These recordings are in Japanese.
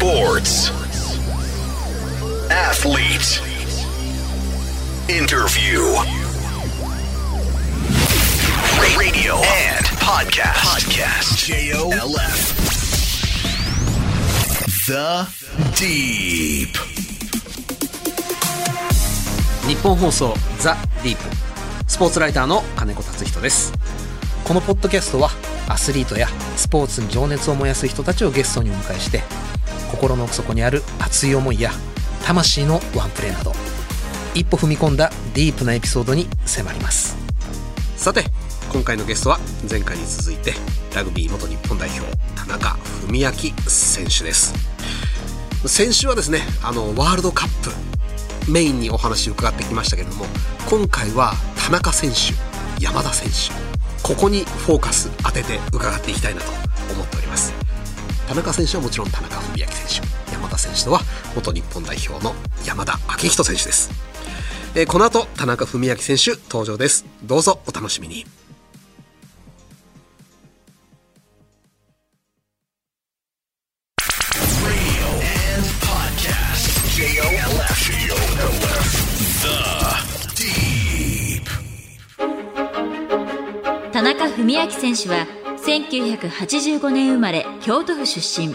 Sports. Athlete. Interview. Radio and podcast. Podcast. J-O-L-F. The Deep. 日本放送ザ・ディープスポーツライターの金子達人ですこのポッドキャストはアスリートやスポーツに情熱を燃やす人たちをゲストにお迎えして心の奥底にある熱い思いや魂のワンプレーなど一歩踏み込んだディープなエピソードに迫ります。さて今回のゲストは前回に続いてラグビー元日本代表田中文明選手です。先週はですねあのワールドカップメインにお話を伺ってきましたけれども今回は田中選手山田選手ここにフォーカス当てて伺っていきたいなと思っております。田中選手はもちろん田中文明選手山田選手とは元日本代表の山田昭仁選手です、えーこの後田中文明選手登場です。どうぞお楽しみに。田中文明選手は1985年生まれ京都府出身。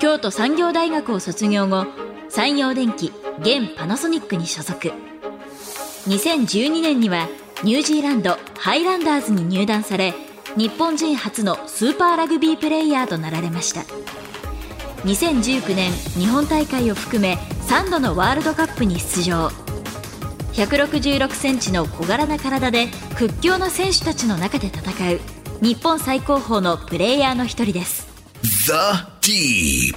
京都産業大学を卒業後山陽電機現パナソニックに所属。2012年にはニュージーランドハイランダーズに入団され日本人初のスーパーラグビープレイヤーとなられました。2019年日本大会を含め3度のワールドカップに出場。166センチの小柄な体で屈強な選手たちの中で戦う。日本最高峰のプレイヤーの一人です。The Deep.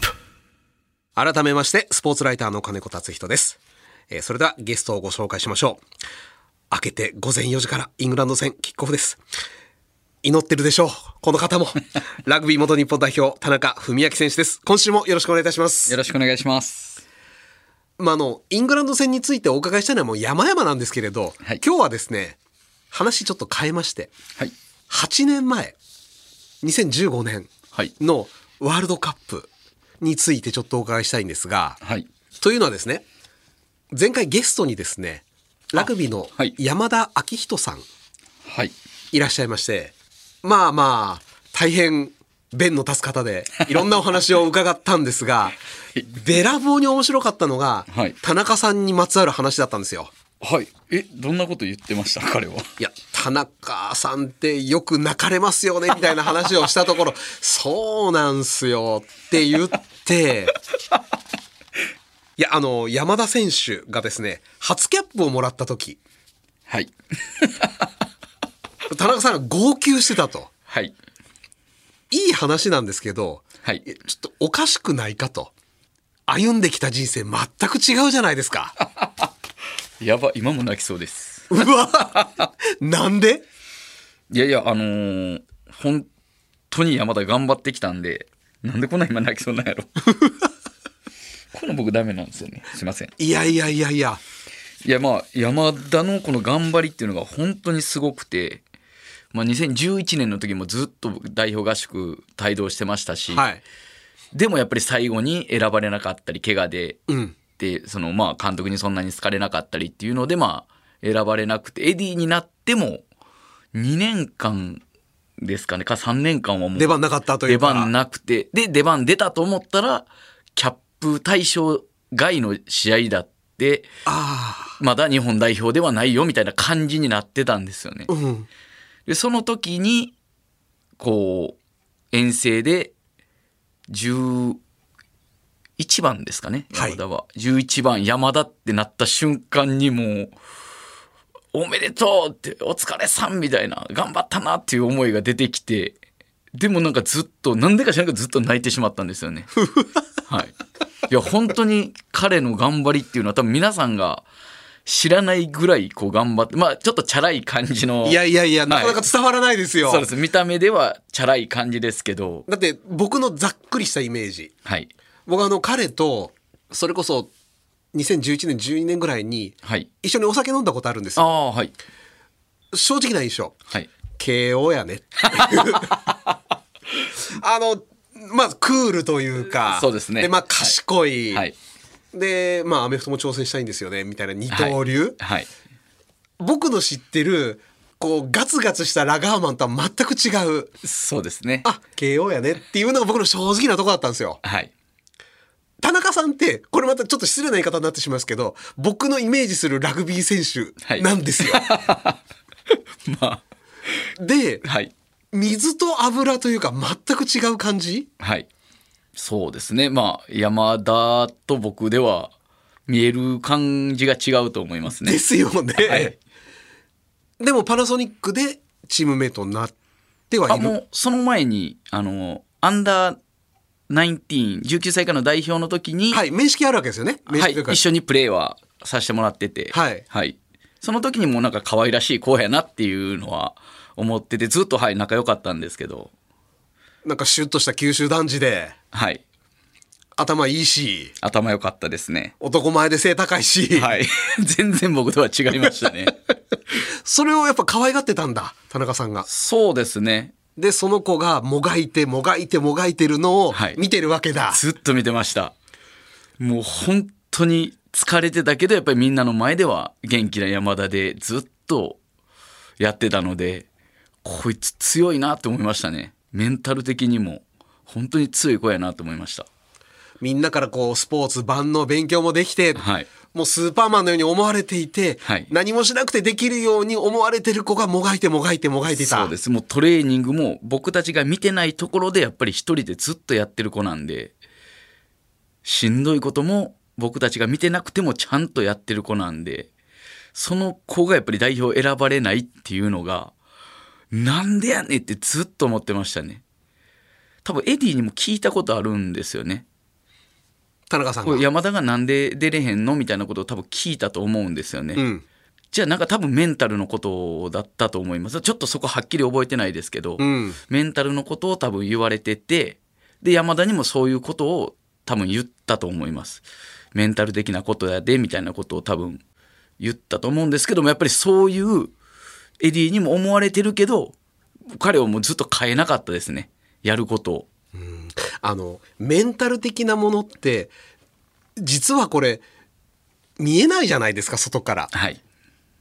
改めましてスポーツライターの金子達人です、えーそれではゲストをご紹介しましょう。明けて午前4時からイングランド戦キックオフです。祈ってるでしょうこの方も。ラグビー元日本代表田中文明選手です。今週もよろしくお願いいたします。よろしくお願いします。まあ、あのイングランド戦についてお伺いしたいのはもう山々なんですけれど、はい。今日はですね話ちょっと変えまして。はい。8年前2015年はい。のワールドカップについてちょっとお伺いしたいんですが、はい。というのはですね前回ゲストにですねラグビーのはい山田昭仁さんはい。いらっしゃいましてまあまあ大変弁の立つ方で いろんなお話を伺ったんですがべらぼうに面白かったのが、はい田中さんにまつわる話だったんですよ。はい。え、どんなこと言ってました？彼は。いや田中さんってよく泣かれますよねみたいな話をしたところ「そうなんすよ」って言っていやあの山田選手がですね初キャップをもらった時はい。田中さんが号泣してたと。はい。いい話なんですけど、はいちょっとおかしくないかと。歩んできた人生全く違うじゃないですか。やば、今も泣きそうです。うわなんで？いやいや、あのー本当に山田頑張ってきたんで、なんでこんな今泣きそうなんやろ。この僕ダメなんですよね。すいません。いやいやいやいや。いやまあ山田のこの頑張りっていうのが本当にすごくて、まあ、2011年の時もずっと代表合宿帯同してましたし、はい。でもやっぱり最後に選ばれなかったり怪我で、うん。でそのまあ監督にそんなに好かれなかったりっていうのでまあ選ばれなくてエディになっても2年間ですかねか3年間はもう出番なかったとい出うか。番なくてで出番出たと思ったらキャップ対象外の試合だってあまだ日本代表ではないよみたいな感じになってたんですよね。あ。うん。でその時にこう遠征で11番ですかねはい山田は、11番山田ってなった瞬間にもう「おめでとう!」って「お疲れさん!」みたいな頑張ったなっていう思いが出てきてでもなんかずっとなんでか知らんけどずっと泣いてしまったんですよね。はい、いや本当に彼の頑張りっていうのは多分皆さんが知らないぐらいこう頑張ってまあちょっとチャラい感じのいやいやいや、なかなか伝わらないですよ。そうです見た目ではチャラい感じですけどだって僕のざっくりしたイメージ。はい僕はあの彼と、それこそ2011年、12年ぐらいにはい。一緒にお酒飲んだことあるんですあよ。あはい。正直な印象。はい。慶応やね。あのまあクールというか。そうですね。まあ賢い、はい。でまあアメフトも挑戦したいんですよね。みたいな二刀流、はい。僕の知ってるこうガツガツしたラガーマンとは全く違う。そうですね。あ KO やねっていうのが僕の正直なとこだったんですよ。はい。田中さんってこれまたちょっと失礼な言い方になってしまいますけど僕のイメージするラグビー選手なんですよ、まであ、はい。水と油というか全く違う感じ？はい。そうですね。まあ、山田と僕では見える感じが違うと思いますね。ですよね、はいでもパナソニックでチームメイトになってはあ、いるもう、その前に、あの、アンダー19、19歳以下の代表の時に、はい面識あるわけですよね。面はい、識というか、一緒にプレーはさせてもらってて、はい。その時にもなんか可愛らしい子やなっていうのは思ってて、ずっとはい、仲良かったんですけど、なんかシュッとした九州男児ではい、頭いいし頭良かったですね。男前で背高いし、はい。全然僕とは違いましたね。それをやっぱ可愛がってたんだ田中さんが。そうですね。でその子がもがいてもがいてもがいてるのをはい見てるわけだ、ずっと見てました。もう本当に疲れてたけど、やっぱりみんなの前では元気な山田でずっとやってたので、こいつ強いなって思いましたね。メンタル的にも本当に強い子やなと思いました。みんなからこうスポーツ万能勉強もできて、はいもうスーパーマンのように思われていて、はい何もしなくてできるように思われてる子がもがいてもがいてもがいていたそうです。もうトレーニングも僕たちが見てないところでやっぱり一人でずっとやってる子なんで、しんどいことも僕たちが見てなくてもちゃんとやってる子なんで、その子がやっぱり代表選ばれないっていうのが、なんでやねんってずっと思ってましたね。多分エディにも聞いたことあるんですよね。田中さんが？山田がなんで出れへんのみたいなことを多分聞いたと思うんですよね。うんじゃあなんか多分メンタルのことだったと思います。ちょっとそこはっきり覚えてないですけど、うんメンタルのことを多分言われてて、で、山田にもそういうことを多分言ったと思います。メンタル的なことやで、みたいなことを多分言ったと思うんですけども、やっぱりそういうエディにも思われてるけど、彼はもうずっと変えなかったですね。やることを。あのメンタル的なものって実はこれ見えないじゃないですか外からはい。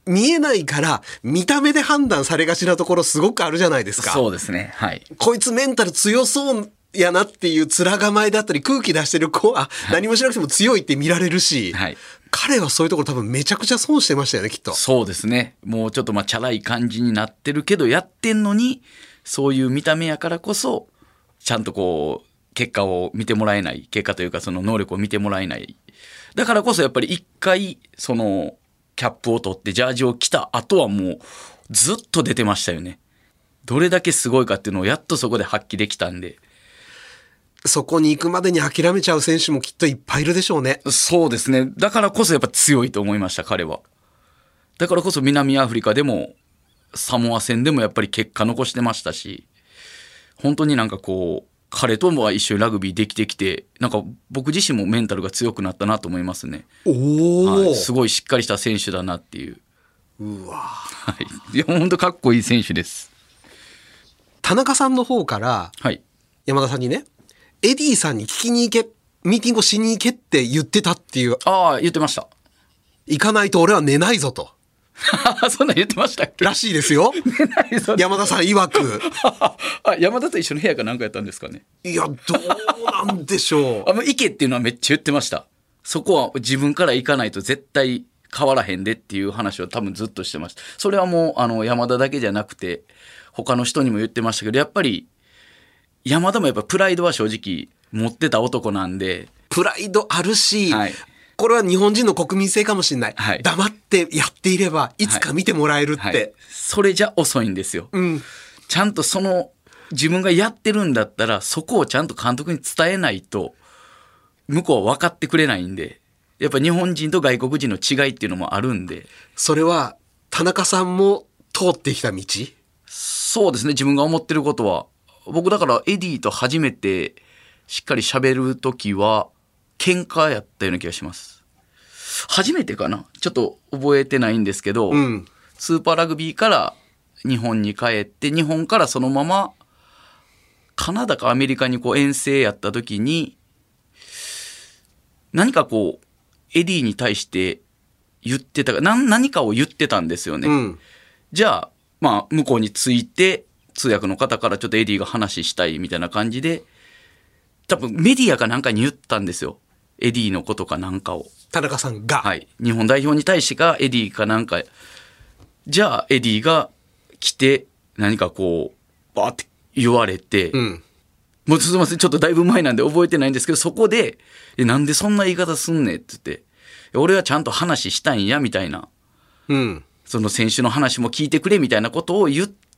見えないから見た目で判断されがちなところすごくあるじゃないですかそうですね。はい。こいつメンタル強そうやなっていう面構えだったり空気出してる子は何もしなくても強いって見られるし、はい彼はそういうところ多分めちゃくちゃ損してましたよねきっと。そうですね。もうちょっとまあチャラい感じになってるけど、やってんのに、そういう見た目やからこそ、ちゃんとこう、結果を見てもらえない。結果というか、その能力を見てもらえない。だからこそやっぱり一回、その、キャップを取ってジャージを着た後はもう、ずっと出てましたよね。どれだけすごいかっていうのをやっとそこで発揮できたんで。そこに行くまでに諦めちゃう選手もきっといっぱいいるでしょうね。そうですね。だからこそやっぱ強いと思いました、彼は。だからこそ南アフリカでも、サモア戦でもやっぱり結果残してましたし、本当になんかこう、彼とも一緒にラグビーできてきて、なんか僕自身もメンタルが強くなったなと思いますね。おお、はい、すごいしっかりした選手だなっていう。うわはい。いや、本当かっこいい選手です。田中さんの方からはい。山田さんにねエディさんに聞きに行けミーティングをしに行けって言ってたっていうああ、言ってました。行かないと俺は寝ないぞと そんなん言ってましたっけ？らしいですよ 山田さん曰く あ、山田と一緒の部屋かなんかやったんですかね？いやどうなんでしょうあ、もう行けっていうのはめっちゃ言ってました。そこは自分から行かないと絶対変わらへんでっていう話を多分ずっとしてました。それはもう、あの、山田だけじゃなくて、他の人にも言ってましたけど、やっぱり、山田もやっぱプライドは正直持ってた男なんで、プライドあるし、はいこれは日本人の国民性かもしれない、はい。黙ってやっていればい。つか見てもらえるって、はい。それじゃ遅いんですよ。うん。ちゃんとその、自分がやってるんだったら、そこをちゃんと監督に伝えないと、向こうは分かってくれないんで、やっぱ日本人と外国人の違いっていうのもあるんで、それは田中さんも通ってきた道？そうですね、自分が思ってることは。僕だからエディと初めてしっかり喋るときは、喧嘩やったような気がします。初めてかな？ちょっと覚えてないんですけど、うんスーパーラグビーから日本に帰って、日本からそのままカナダかアメリカにこう遠征やった時に、何かこう、エディに対して言ってたか、何何かを言ってたんですよね。うん。じゃあ、まあ、向こうに着いて、通訳の方からちょっとエディが話したいみたいな感じで、多分メディアかなんかに言ったんですよ。エディのことかなんかを。田中さんが。はい。日本代表に対してがエディかなんか、じゃあエディが来て何かこう、バーって言われて、うん。もうすみません、ちょっとだいぶ前なんで覚えてないんですけど、そこで、えなんでそんな言い方すんねん？って言って、俺はちゃんと話したいんや、みたいな。うん。その選手の話も聞いてくれみたいなことを言って、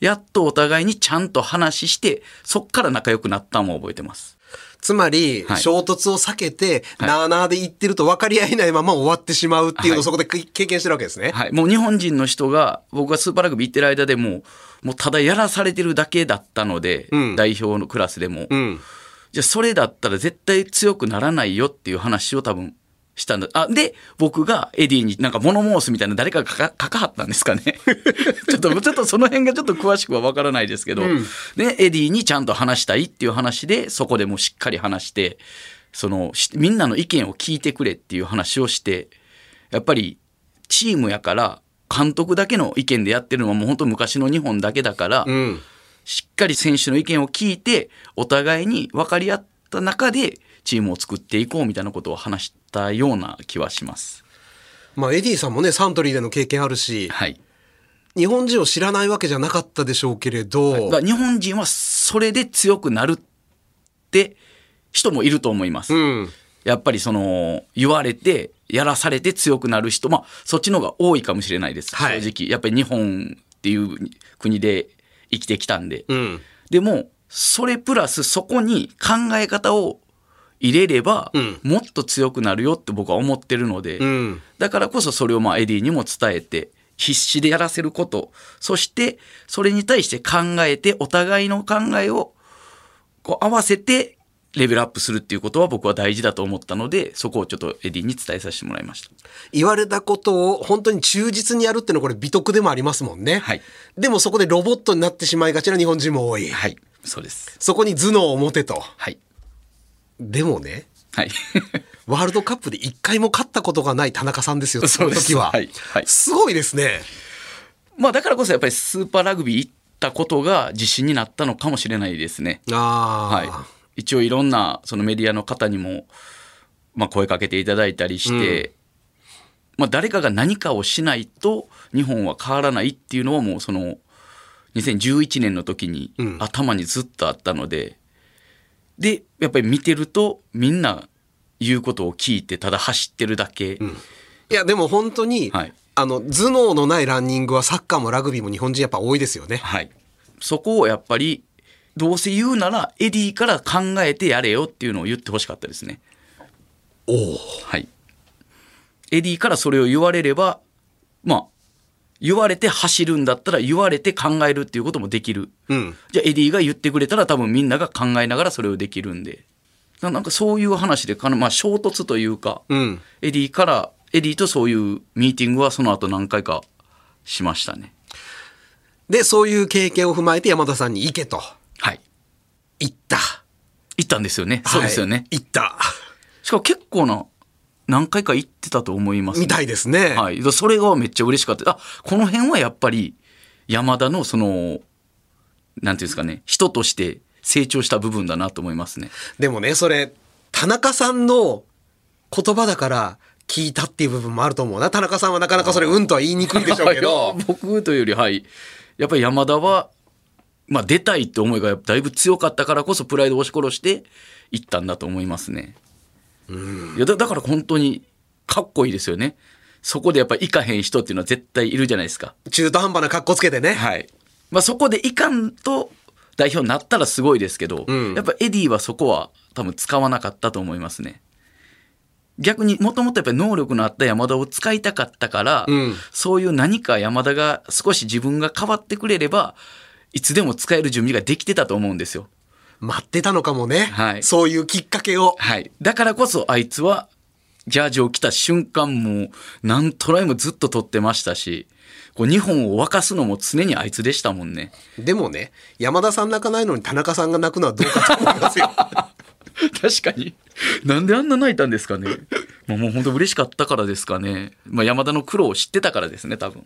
やっとお互いにちゃんと話して、そっから仲良くなったのも覚えてます。つまり、はい衝突を避けて、はいなあなあで言ってると分かり合えないまま終わってしまうっていうのはいをそこで経経験してるわけですね。はい。もう日本人の人が、僕がスーパーラグビー行ってる間でも、もうただやらされてるだけだったので、うん代表のクラスでも。うん。じゃあそれだったら絶対強くならないよっていう話を多分したんだ。あ、で、僕がエディになんか物申すみたいな誰かがかかかかはったんですかね。ちょっと、ちょっとその辺がちょっと詳しくはわからないですけど、で、エディにちゃんと話したいっていう話で、そこでもうしっかり話して、その、しみんなの意見を聞いてくれっていう話をして、やっぱりチームやから、監督だけの意見でやってるのはもう本当昔の日本だけだから、うん。しっかり選手の意見を聞いて、お互いに分かり合った中で、チームを作っていこうみたいなことを話したような気はします。まあ、エディさんもね、サントリーでの経験あるし、はい。日本人を知らないわけじゃなかったでしょうけれど、だから日本人はそれで強くなるって人もいると思います。うん。やっぱりその、言われて、やらされて強くなる人、まあ、そっちの方が多いかもしれないです。はい正直。やっぱり日本っていう国で生きてきたんで。うん。でも、それプラスそこに考え方を入れれば、うんもっと強くなるよって僕は思ってるので、うん。だからこそそれをまあエディにも伝えて、必死でやらせること、そしてそれに対して考えて、お互いの考えをこう合わせてレベルアップするっていうことは僕は大事だと思ったので、そこをちょっとエディに伝えさせてもらいました。言われたことを本当に忠実にやるっていうのはこれ美徳でもありますもんね。はいでもそこでロボットになってしまいがちな日本人も多い。はい、そうです。そこに頭脳を持てと。はい。でもね、はい。ワールドカップで一回も勝ったことがない田中さんですよ、その時は。はいはいすごいですね。まあだからこそやっぱりスーパーラグビー行ったことが自信になったのかもしれないですね。はい、一応いろんなそのメディアの方にも、まあ、声かけていただいたりして、まあ、誰かが何かをしないと日本は変わらないっていうのはもうその2011年の時にうん頭にずっとあったので、でやっぱり見てるとみんな言うことを聞いてただ走ってるだけ、いや、でも本当に、はいあの、頭脳のないランニングはサッカーもラグビーも日本人やっぱ多いですよね。はい、そこをやっぱりどうせ言うならエディから考えてやれよっていうのを言ってほしかったですね。おお。はい。エディからそれを言われれば、まあ、言われて走るんだったら言われて考えるっていうこともできる。うん。じゃあエディが言ってくれたら多分みんなが考えながらそれをできるんで。ななんかそういう話でかな、まあ衝突というか、うん。エディから、エディとそういうミーティングはその後何回かしましたね。で、そういう経験を踏まえて山田さんに行けとはい。言った。行ったんですよね。そうですよね。はい行った。しかも結構な、何回か行ってたと思います、みたいですね。はい。だそれがめっちゃ嬉しかった。あ、この辺はやっぱり山田のその、なんていうんですかね、人として成長した部分だなと思いますね。でもね、それ、田中さんの言葉だから聞いたっていう部分もあると思うな。田中さんはなかなかそれうんとは言いにくいでしょうけ いどや。僕というより、はい。やっぱり山田は、まあ出たいって思いがだいぶ強かったからこそプライドを押し殺して行ったんだと思いますね。いやだだから本当にかっこいいですよね。そこでやっぱり行かへん人っていうのは絶対いるじゃないですか。中途半端な格好つけてね。はい。まあそこでいかんと代表になったらすごいですけど、うんやっぱエディはそこは多分使わなかったと思いますね。逆にもともとやっぱり能力のあった山田を使いたかったから、うんそういう何か山田が少し自分が変わってくれれば、いつでも使える準備ができてたと思うんですよ。待ってたのかもね。はいそういうきっかけを。はい。だからこそあいつは、ジャージを着た瞬間もう何トライもずっと取ってましたし、こう日本を沸かすのも常にあいつでしたもんね。でもね山田さん泣かないのに田中さんが泣くのはどうかと思いますよ 確かに。なんであんな泣いたんですかね。まあ、もう本当嬉しかったからですかね。まあ、山田の苦労を知ってたからですね、多分。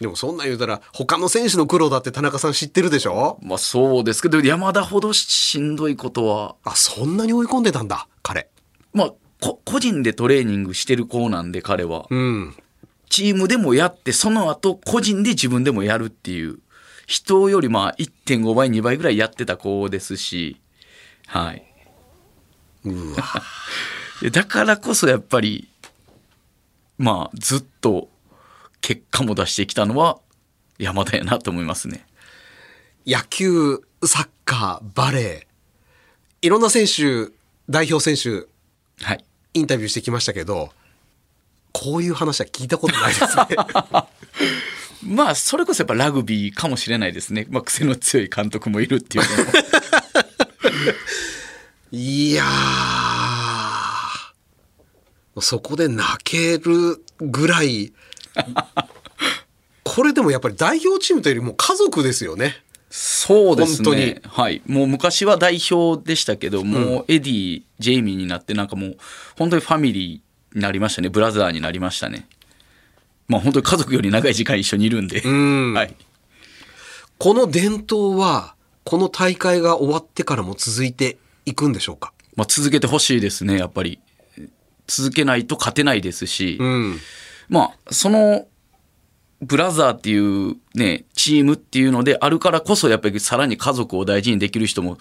でもそんなん言うたら他の選手の苦労だって田中さん知ってるでしょ？まあそうですけど、山田ほどしんどいことは、あそんなに追い込んでたんだ彼まあ、こ個人でトレーニングしてる子なんで彼は。うんチームでもやって、その後個人で自分でもやるっていう。人よりまあ1.5倍、2倍ぐらいやってた子ですし、はい。うわ でだからこそやっぱり、まあずっと結果も出してきたのは山田やなと思いますね。野球サッカーバレーいろんな選手代表選手はい。インタビューしてきましたけどこういう話は聞いたことないですね まあそれこそやっぱラグビーかもしれないですね。まあ癖の強い監督もいるっていうのも。いやーそこで泣けるぐらい これでもやっぱり代表チームというよりも家族ですよねそうです本当にね。はい。もう昔は代表でしたけど、もうエディ、ジェイミーになってなんかもう本当にファミリーになりましたね。ブラザーになりましたね。まあ本当に家族より長い時間一緒にいるんで。んはい。この伝統はこの大会が終わってからも続いていくんでしょうか？まあ続けてほしいですね、やっぱり。続けないと勝てないですし、うんまあそのブラザーっていうね、チームっていうのであるからこそやっぱりさらに家族を大事にできる人も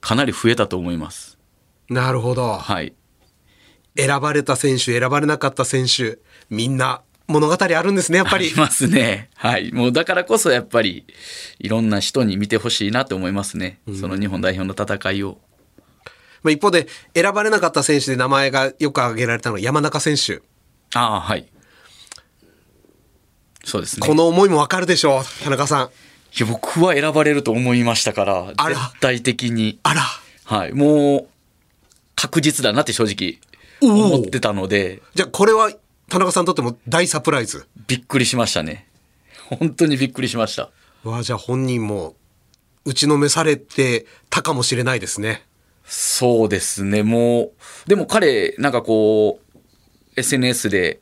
かなり増えたと思います。なるほどはい。選ばれた選手選ばれなかった選手みんな物語あるんですねやっぱりありますね。はい。もうだからこそやっぱりいろんな人に見てほしいなと思いますね。その日本代表の戦いを。まあ一方で選ばれなかった選手で名前がよく挙げられたのは山中選手ああ、はい。そうですね。この思いもわかるでしょう田中さんいや僕は選ばれると思いましたから、あら絶対的に。あらはい。もう確実だなって正直おお思ってたので、じゃあこれは田中さんにとっても大サプライズびっくりしましたね。本当にびっくりしました。わあじゃあ本人も打ちのめされてたかもしれないですねそうですね、もう、でも彼、なんかこう、SNS で、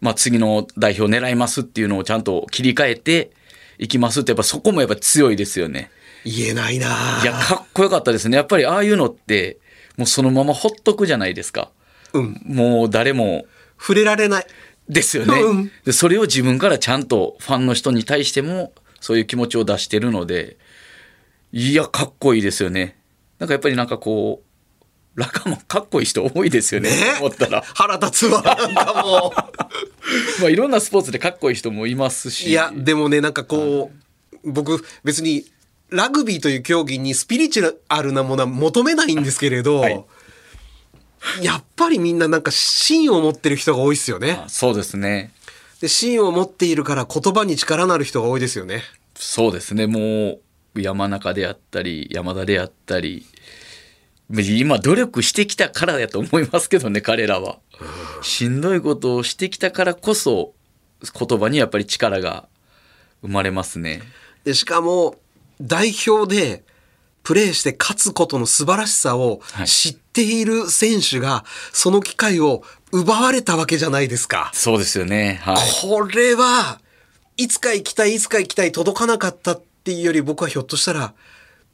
まあ、次の代表狙いますっていうのをちゃんと切り替えていきますって、やっぱそこもやっぱ強いですよね。言えないなあいや、かっこよかったですね。やっぱりああいうのって、もうそのままほっとくじゃないですか。うんもう誰も、触れられないですよね、うんで。それを自分からちゃんとファンの人に対しても、そういう気持ちを出してるので、いや、かっこいいですよね。なんかやっぱりなんかこう、ラカもかっこいい人多いですよね。ね？思ったら。腹立つわなんかも まあいろんなスポーツでかっこいい人もいますし。ういやでもねなんかこう僕別にラグビーという競技にスピリチュアルなものは求めないんですけれど、はいやっぱりみんななんか芯を持ってる人が多いですよねあそうですね。で芯を持っているから言葉に力のある人が多いですよねそうですね。もう山中であったり、山田であったり、今努力してきたからやと思いますけどね、彼らは。しんどいことをしてきたからこそ、言葉にやっぱり力が生まれますね。でしかも代表でプレーして勝つことの素晴らしさをはい知っている選手がその機会を奪われたわけじゃないですか。そうですよね。はい。これはいつか行きたいいつか行きたい届かなかったっていうより僕はひょっとしたら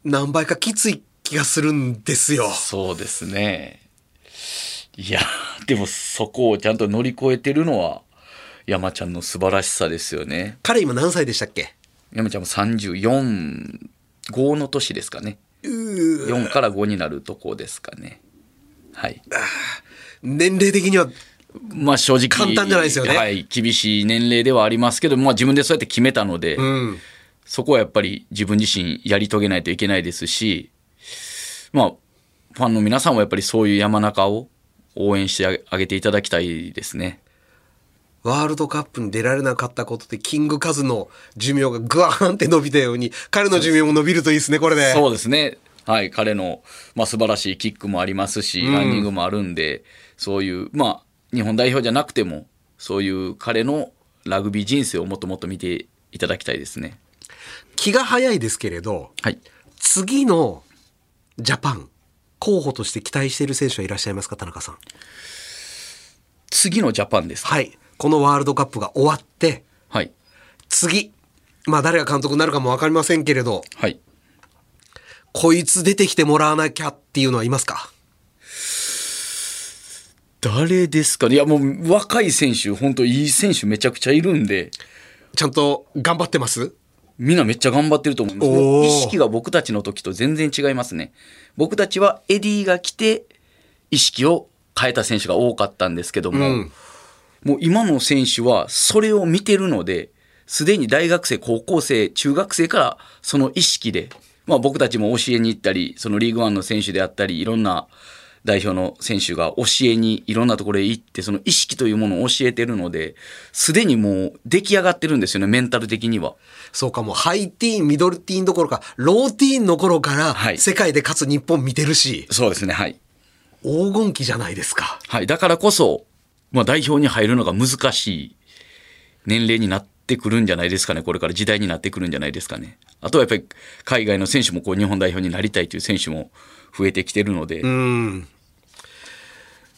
何倍かきつい気がするんですよ。そうですね。いや、でもそこをちゃんと乗り越えてるのは、山ちゃんの素晴らしさですよね。彼今何歳でしたっけ？山ちゃんも34、5の年ですかね。4から5になるとこですかね。はい。年齢的にはまあ正直。簡単じゃないですよねはい。厳しい年齢ではありますけど、まあ自分でそうやって決めたので、うんそこはやっぱり自分自身やり遂げないといけないですし、まあ、ファンの皆さんもやっぱりそういう山中を応援してあげていただきたいですね。ワールドカップに出られなかったことでキングカズの寿命がグワーンって伸びたように彼の寿命も伸びるといいですねこれで。そうですね。はい。彼の、まあ、素晴らしいキックもありますし、ランニングもあるんで、そういう、まあ、日本代表じゃなくても、そういう彼のラグビー人生をもっともっと見ていただきたいですね。気が早いですけれど、はい。次のジャパン候補として期待している選手はいらっしゃいますか田中さん？次のジャパンですか？はい。このワールドカップが終わってはい。次。まあ誰が監督になるかも分かりませんけれどはい。こいつ出てきてもらわなきゃっていうのはいますか？誰ですかね？いやもう若い選手、本当いい選手めちゃくちゃいるんで、ちゃんと頑張ってます？みんなめっちゃ頑張ってると思います。う意識が僕たちの時と全然違いますね。僕たちはエディが来て意識を変えた選手が多かったんですけども、うんもう今の選手はそれを見てるので、すでに大学生、高校生、中学生からその意識で、まあ僕たちも教えに行ったり、そのリーグワンの選手であったり、いろんな代表の選手が教えにいろんなところへ行って、その意識というものを教えてるので、すでにもう出来上がってるんですよね、メンタル的には。そうかもうハイティーンミドルティーンどころかローティーンの頃からはい世界で勝つ日本見てるし、そうですね、はい。黄金期じゃないですかはい。だからこそ、まあ代表に入るのが難しい年齢になってくるんじゃないですかね。これから時代になってくるんじゃないですかね。あとはやっぱり海外の選手もこう日本代表になりたいという選手も増えてきてるので、うん。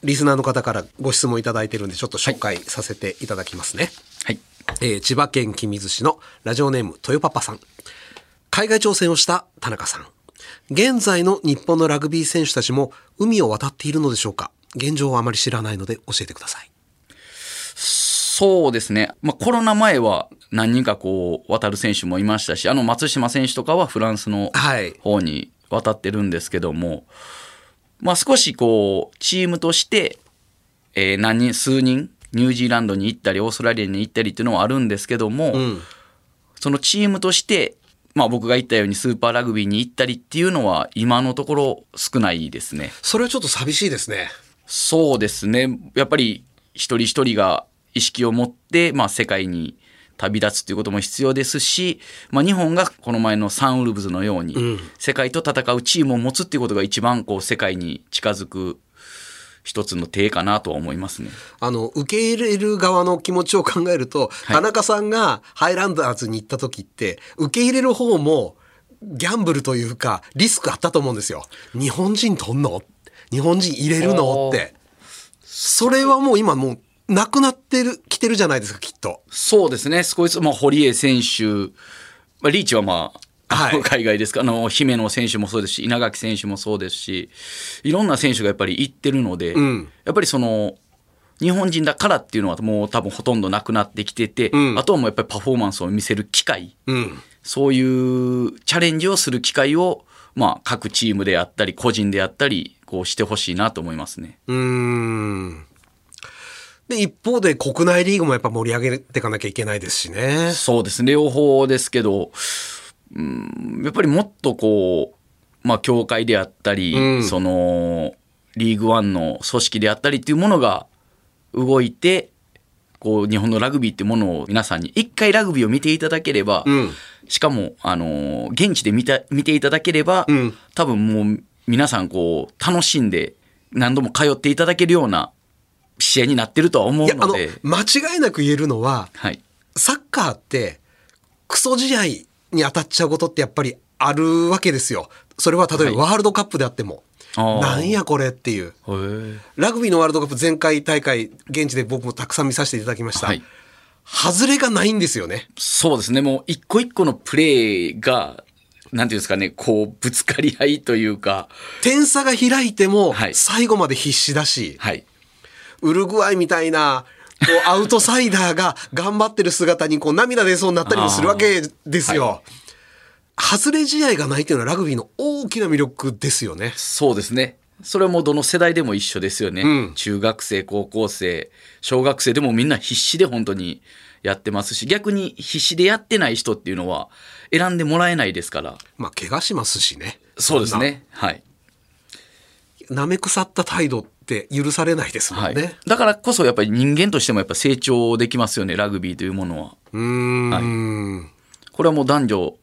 リスナーの方からご質問いただいてるんでちょっと紹介させていただきますね、はい。えー千葉県君津市のラジオネーム豊パパさん。海外挑戦をした田中さん。現在の日本のラグビー選手たちも海を渡っているのでしょうか？現状はあまり知らないので教えてください。そうですね。まあコロナ前は何人かこう渡る選手もいましたし、あの松島選手とかはフランスのはい。方に渡ってるんですけども、まあ少しこう、チームとして、えー何人、数人、ニュージーランドに行ったり、オーストラリアに行ったりっていうのはあるんですけども、んそのチームとして、まあ僕が言ったようにスーパーラグビーに行ったりっていうのは今のところ少ないですね。それはちょっと寂しいですねそうですね。やっぱり一人一人が意識を持って、まあ世界に旅立つということも必要ですし、まあ日本がこの前のサンウルブズのように、世界と戦うチームを持つっていうことが一番こう世界に近づく一つの手かなとは思いますね。あの、受け入れる側の気持ちを考えると、い田中さんがハイランダーズに行った時って、受け入れる方も、ギャンブルというか、リスクあったと思うんですよ。日本人取んの？日本人入れるの？って。それはもう今もう、なくなってる、来てるじゃないですか、きっと。そうですね。少しずつ、まあ、堀江選手、まあ、リーチはまあ、はい海外ですか、あの、姫野選手もそうですし、稲垣選手もそうですし、いろんな選手がやっぱり行ってるので、んやっぱりその、日本人だからっていうのはもう多分ほとんどなくなってきてて、んあとはもうやっぱりパフォーマンスを見せる機会、うん。そういうチャレンジをする機会を、まあ、各チームであったり、個人であったり、こうしてほしいなと思いますね。うーん。で、一方で国内リーグもやっぱ盛り上げていかなきゃいけないですしね。そうですね、両方ですけど、うん、やっぱりもっとこう、まあ、協会であったり、うん。その、リーグワンの組織であったりっていうものが動いて、こう、日本のラグビーっていうものを皆さんに、一回ラグビーを見ていただければ、うん。しかも、あの、現地で見た、見ていただければ、うん。多分もう、皆さんこう、楽しんで、何度も通っていただけるような試合になってるとは思ういや、あのので、、間違いなく言えるのは、はい。サッカーってクソ試合に当たっちゃうことってやっぱりあるわけですよ。それは例えばワールドカップであっても、あーなんやこれっていう。ラグビーのワールドカップ前回大会現地で僕もたくさん見させていただきました。はい外れがないんですよね。そうですね。もう一個一個のプレーが、なんていうんですかね、こう、ぶつかり合いというか、点差が開いてもはい最後まで必死だし、はい。ウルグアイみたいなこうアウトサイダーが頑張ってる姿にこう涙出そうになったりもするわけですよ。外れ試合がないっていうのはラグビーの大きな魅力ですよね。そうですね。それはもうどの世代でも一緒ですよね。うん中学生、高校生、小学生でもみんな必死で本当にやってますし、逆に必死でやってない人っていうのは選んでもらえないですから。まあ怪我しますしね。そうですね。はい。なめ腐った態度って許されないですもはいんね。。だからこそやっぱり人間としてもやっぱ成長できますよね、ラグビーというものは。うーん。これはもう男女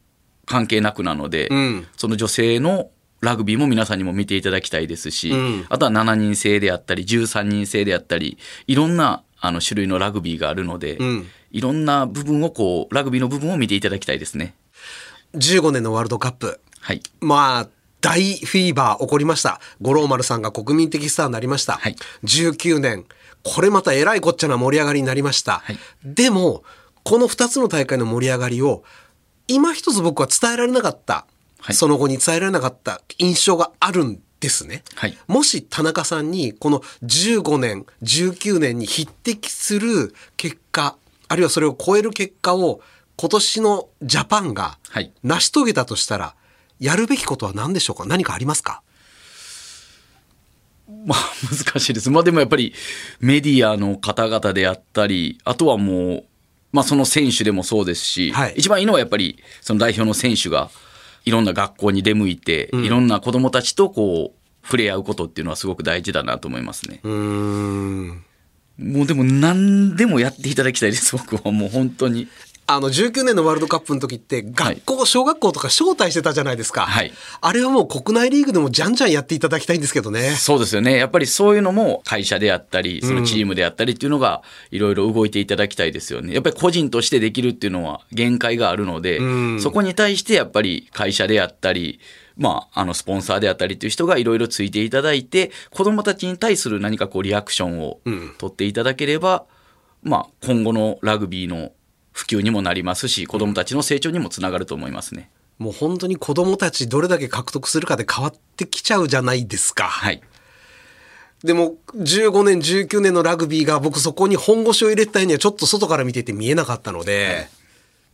関係なくなので、うんその女性のラグビーも皆さんにも見ていただきたいですし、うんあとは7人制であったり13人制であったりいろんなあの種類のラグビーがあるので、うんいろんな部分をこうラグビーの部分を見ていただきたいですね。15年のワールドカップはい、まあ大フィーバー起こりました。五郎丸さんが国民的スターになりました、はい。19年。これまたえらいこっちゃな盛り上がりになりました、はい。でもこの2つの大会の盛り上がりを今一つ僕は伝えられなかった、はい。その後に伝えられなかった。印象があるんですね、はい。もし田中さんにこの15年19年に匹敵する結果あるいはそれを超える結果を今年のジャパンがはい。成し遂げたとしたらやるべきことは何でしょうか？何かありますか？まあ難しいです。まあでもやっぱりメディアの方々であったり、あとはもう、まあその選手でもそうですし、はい一番いいのはやっぱりその代表の選手がいろんな学校に出向いて、いろんな子供たちとこう触れ合うことっていうのはすごく大事だなと思いますね。うーんもうでも何でもやっていただきたいです、僕はもう本当に。あの19年のワールドカップの時って学校、小学校とか招待してたじゃないですか、はい。あれはもう国内リーグでもじゃんじゃんやっていただきたいんですけどね。そうですよね。やっぱりそういうのも会社であったり、そのチームであったりっていうのがいろいろ動いていただきたいですよね。やっぱり個人としてできるっていうのは限界があるので、そこに対してやっぱり会社であったり、まあ、あの、スポンサーであったりっていう人がいろいろついていただいて、子供たちに対する何かこうリアクションを取っていただければ、まあ、今後のラグビーの普及にもなりますし、子供たちの成長にもつながると思いますね。もう本当に子供たちどれだけ獲得するかで変わってきちゃうじゃないですか、はい。でも15年19年のラグビーが僕そこに本腰を入れてたようにはちょっと外から見てて見えなかったので、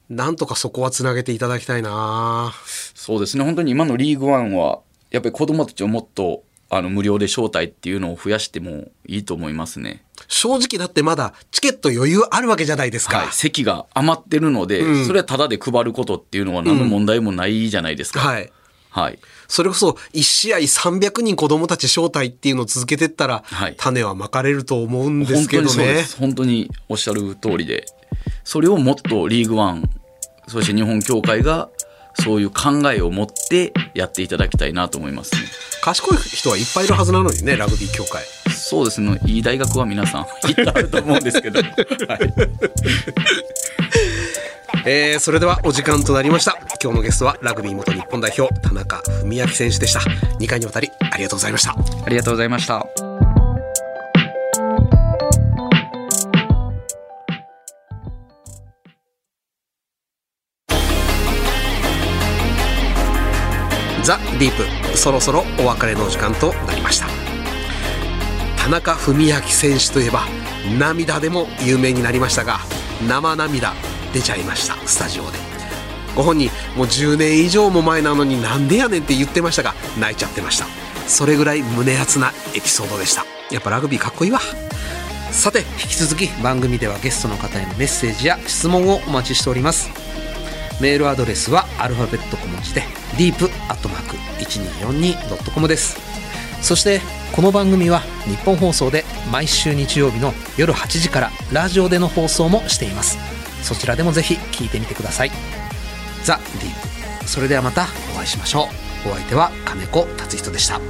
なんとかそこはつなげていただきたいなそうですね、本当に今のリーグワンは、やっぱり子供たちをもっとあの無料で招待っていうのを増やしてもいいと思いますね。正直だってまだチケット余裕あるわけじゃないですか、はい、席が余ってるので、それはタダで配ることっていうのは何の問題もないじゃないですか。はいはい。それこそ1試合300人子供たち招待っていうのを続けてったら、はい種はまかれると思うんですけどね。本当におっしゃる通りで、それをもっとリーグワン、そして日本協会がそういう考えを持ってやっていただきたいなと思いますね。賢い人はいっぱいいるはずなのにね、ラグビー協会。そうですね。いい大学は皆さん 行ってあると思うんですけど。はい。えー、それではお時間となりました。今日のゲストはラグビー元日本代表、田中文明選手でした。2回にわたりありがとうございました。ありがとうございました。ザ・ディープそろそろお別れの時間となりました田中文明選手といえば涙でも有名になりましたが生涙出ちゃいましたスタジオで。ご本人もう10年以上も前なのになんでやねんって言ってましたが泣いちゃってました。それぐらい胸熱なエピソードでした。やっぱラグビーかっこいいわ。さて引き続き番組ではゲストの方へのメッセージや質問をお待ちしております。メールアドレスはアルファベット小文字で deep.1242.com です。そしてこの番組は日本放送で毎週日曜日の夜8時からラジオでの放送もしています。そちらでもぜひ聞いてみてください。ザ・ディー。プそれではまたお会いしましょう。お相手は金子達人でした。